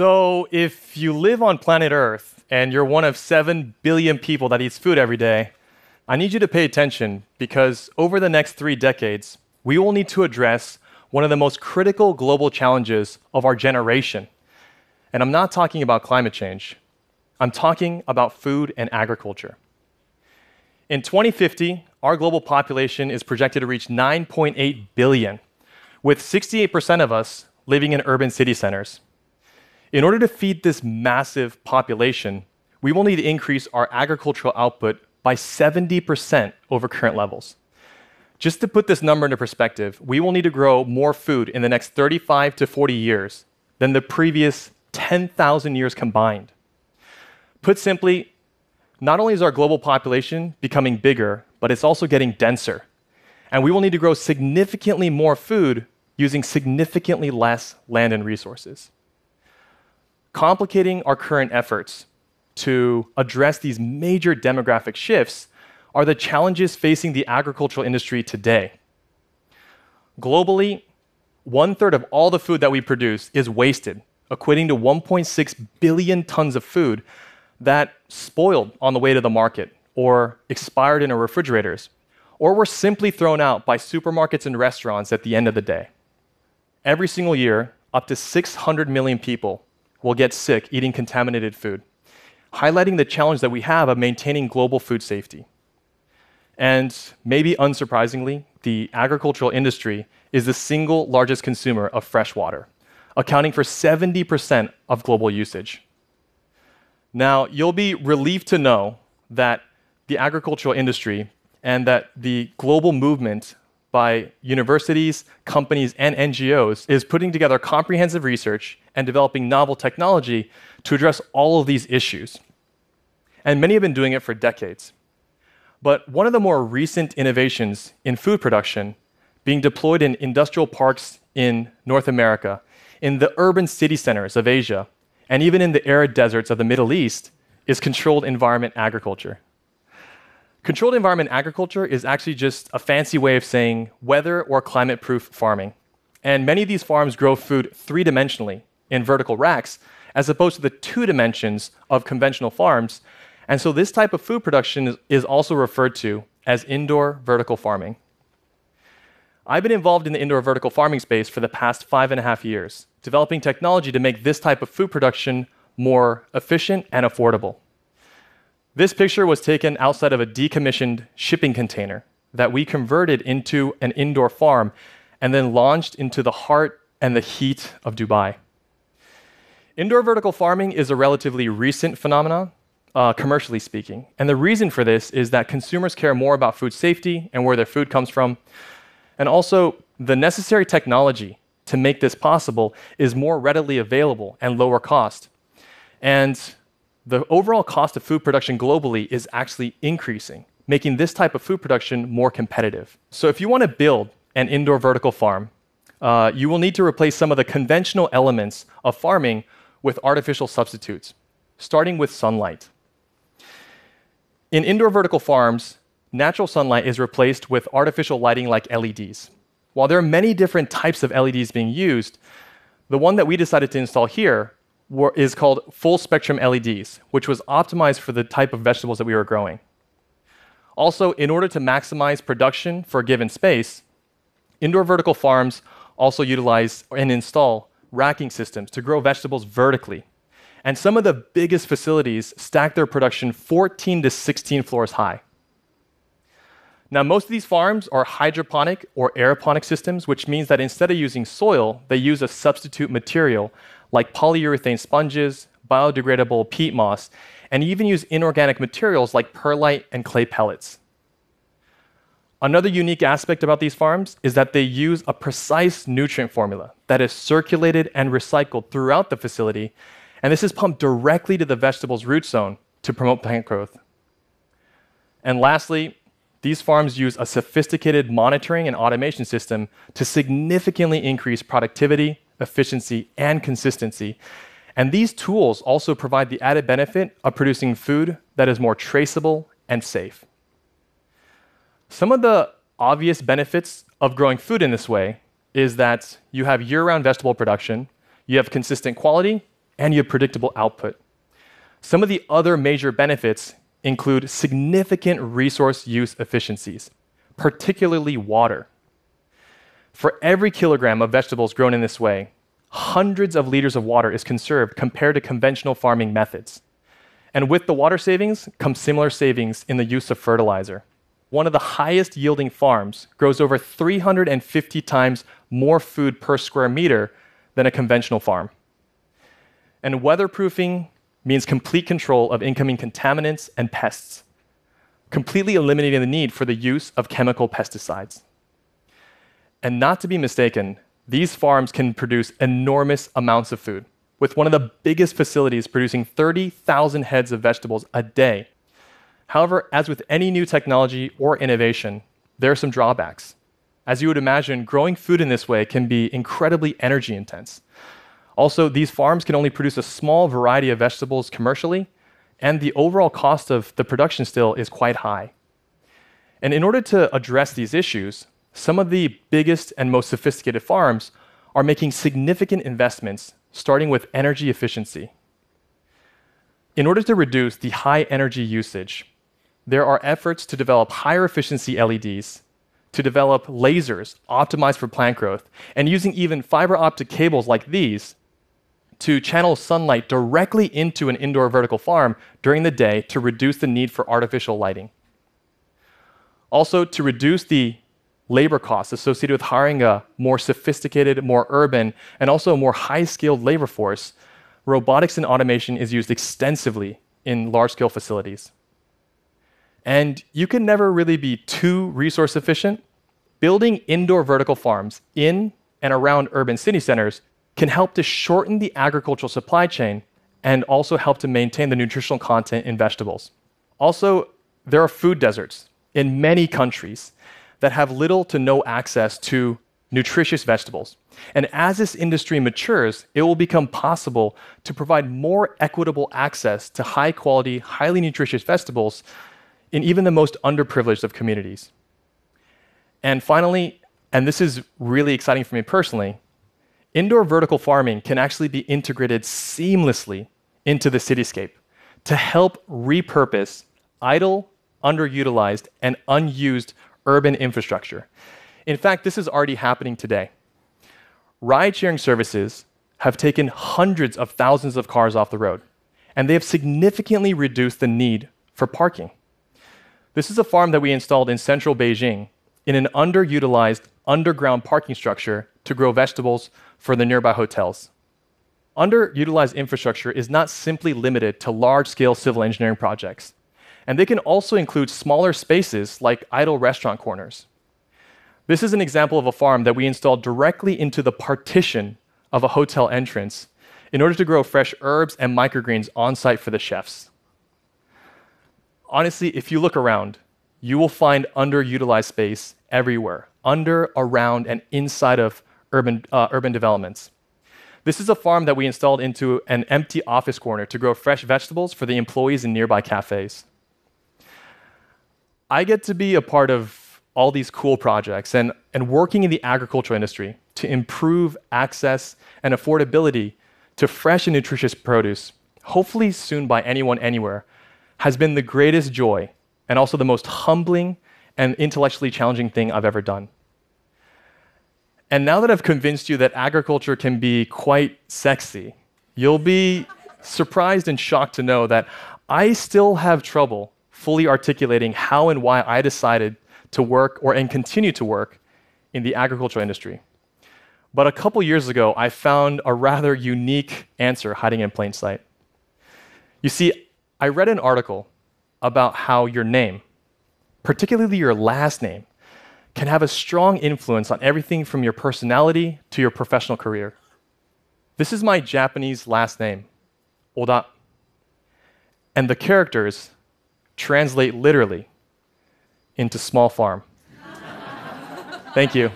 So, if you live on planet Earth and you're one of 7 billion people that eats food every day, I need you to pay attention because over the next three decades, we will need to address one of the most critical global challenges of our generation. And I'm not talking about climate change, I'm talking about food and agriculture. In 2050, our global population is projected to reach 9.8 billion, with 68% of us living in urban city centers. In order to feed this massive population, we will need to increase our agricultural output by 70% over current levels. Just to put this number into perspective, we will need to grow more food in the next 35 to 40 years than the previous 10,000 years combined. Put simply, not only is our global population becoming bigger, but it's also getting denser. And we will need to grow significantly more food using significantly less land and resources. Complicating our current efforts to address these major demographic shifts are the challenges facing the agricultural industry today. Globally, one third of all the food that we produce is wasted, equating to 1.6 billion tons of food that spoiled on the way to the market or expired in our refrigerators, or were simply thrown out by supermarkets and restaurants at the end of the day. Every single year, up to 600 million people will get sick eating contaminated food, highlighting the challenge that we have of maintaining global food safety. And maybe unsurprisingly, the agricultural industry is the single largest consumer of fresh water, accounting for 70% of global usage. Now, you'll be relieved to know that the agricultural industry and that the global movement by universities, companies, and NGOs is putting together comprehensive research and developing novel technology to address all of these issues. And many have been doing it for decades. But one of the more recent innovations in food production being deployed in industrial parks in North America, in the urban city centers of Asia, and even in the arid deserts of the Middle East is controlled environment agriculture. Controlled environment agriculture is actually just a fancy way of saying weather or climate proof farming. And many of these farms grow food three dimensionally in vertical racks, as opposed to the two dimensions of conventional farms. And so this type of food production is also referred to as indoor vertical farming. I've been involved in the indoor vertical farming space for the past five and a half years, developing technology to make this type of food production more efficient and affordable. This picture was taken outside of a decommissioned shipping container that we converted into an indoor farm and then launched into the heart and the heat of Dubai. Indoor vertical farming is a relatively recent phenomenon, uh, commercially speaking. And the reason for this is that consumers care more about food safety and where their food comes from. And also, the necessary technology to make this possible is more readily available and lower cost. And the overall cost of food production globally is actually increasing, making this type of food production more competitive. So, if you want to build an indoor vertical farm, uh, you will need to replace some of the conventional elements of farming with artificial substitutes, starting with sunlight. In indoor vertical farms, natural sunlight is replaced with artificial lighting like LEDs. While there are many different types of LEDs being used, the one that we decided to install here were, is called full spectrum LEDs, which was optimized for the type of vegetables that we were growing. Also, in order to maximize production for a given space, indoor vertical farms also utilize and install racking systems to grow vegetables vertically. And some of the biggest facilities stack their production 14 to 16 floors high. Now, most of these farms are hydroponic or aeroponic systems, which means that instead of using soil, they use a substitute material like polyurethane sponges, biodegradable peat moss, and even use inorganic materials like perlite and clay pellets. Another unique aspect about these farms is that they use a precise nutrient formula that is circulated and recycled throughout the facility, and this is pumped directly to the vegetable's root zone to promote plant growth. And lastly, these farms use a sophisticated monitoring and automation system to significantly increase productivity efficiency, and consistency. And these tools also provide the added benefit of producing food that is more traceable and safe. Some of the obvious benefits of growing food in this way is that you have year round vegetable production, you have consistent quality, and you have predictable output. Some of the other major benefits include significant resource use efficiencies, particularly water. For every kilogram of vegetables grown in this way, hundreds of liters of water is conserved compared to conventional farming methods. And with the water savings come similar savings in the use of fertilizer. One of the highest yielding farms grows over 350 times more food per square meter than a conventional farm. And weatherproofing means complete control of incoming contaminants and pests, completely eliminating the need for the use of chemical pesticides. And not to be mistaken, these farms can produce enormous amounts of food, with one of the biggest facilities producing 30,000 heads of vegetables a day. However, as with any new technology or innovation, there are some drawbacks. As you would imagine, growing food in this way can be incredibly energy intense. Also, these farms can only produce a small variety of vegetables commercially, and the overall cost of the production still is quite high. And in order to address these issues, some of the biggest and most sophisticated farms are making significant investments, starting with energy efficiency. In order to reduce the high energy usage, there are efforts to develop higher efficiency LEDs, to develop lasers optimized for plant growth, and using even fiber optic cables like these to channel sunlight directly into an indoor vertical farm during the day to reduce the need for artificial lighting. Also, to reduce the labor costs associated with hiring a more sophisticated, more urban, and also a more high skilled labor force, robotics and automation is used extensively in large scale facilities. And you can never really be too resource efficient. Building indoor vertical farms in and around urban city centers can help to shorten the agricultural supply chain and also help to maintain the nutritional content in vegetables. Also, there are food deserts in many countries that have little to no access to nutritious vegetables. And as this industry matures, it will become possible to provide more equitable access to high quality, highly nutritious vegetables in even the most underprivileged of communities. And finally, and this is really exciting for me personally, indoor vertical farming can actually be integrated seamlessly into the cityscape to help repurpose idle, underutilized, and unused urban infrastructure. In fact, this is already happening today. Ride sharing services have taken hundreds of thousands of cars off the road, and they have significantly reduced the need for parking. This is a farm that we installed in central Beijing in an underutilized underground parking structure to grow vegetables for the nearby hotels. Underutilized infrastructure is not simply limited to large scale civil engineering projects, and they can also include smaller spaces like idle restaurant corners. This is an example of a farm that we installed directly into the partition of a hotel entrance in order to grow fresh herbs and microgreens on site for the chefs. Honestly, if you look around, you will find underutilized space everywhere, under, around, and inside of urban, uh, urban developments. This is a farm that we installed into an empty office corner to grow fresh vegetables for the employees in nearby cafes. I get to be a part of all these cool projects and, and working in the agricultural industry to improve access and affordability to fresh and nutritious produce, hopefully soon by anyone anywhere, has been the greatest joy and also the most humbling and intellectually challenging thing I've ever done. And now that I've convinced you that agriculture can be quite sexy, you'll be surprised and shocked to know that I still have trouble fully articulating how and why I decided to work or and continue to work in the agricultural industry. But a couple years ago, I found a rather unique answer hiding in plain sight. You see, I read an article about how your name, particularly your last name, can have a strong influence on everything from your personality to your professional career. This is my Japanese last name, Oda. And the characters translate literally into small farm. Thank you.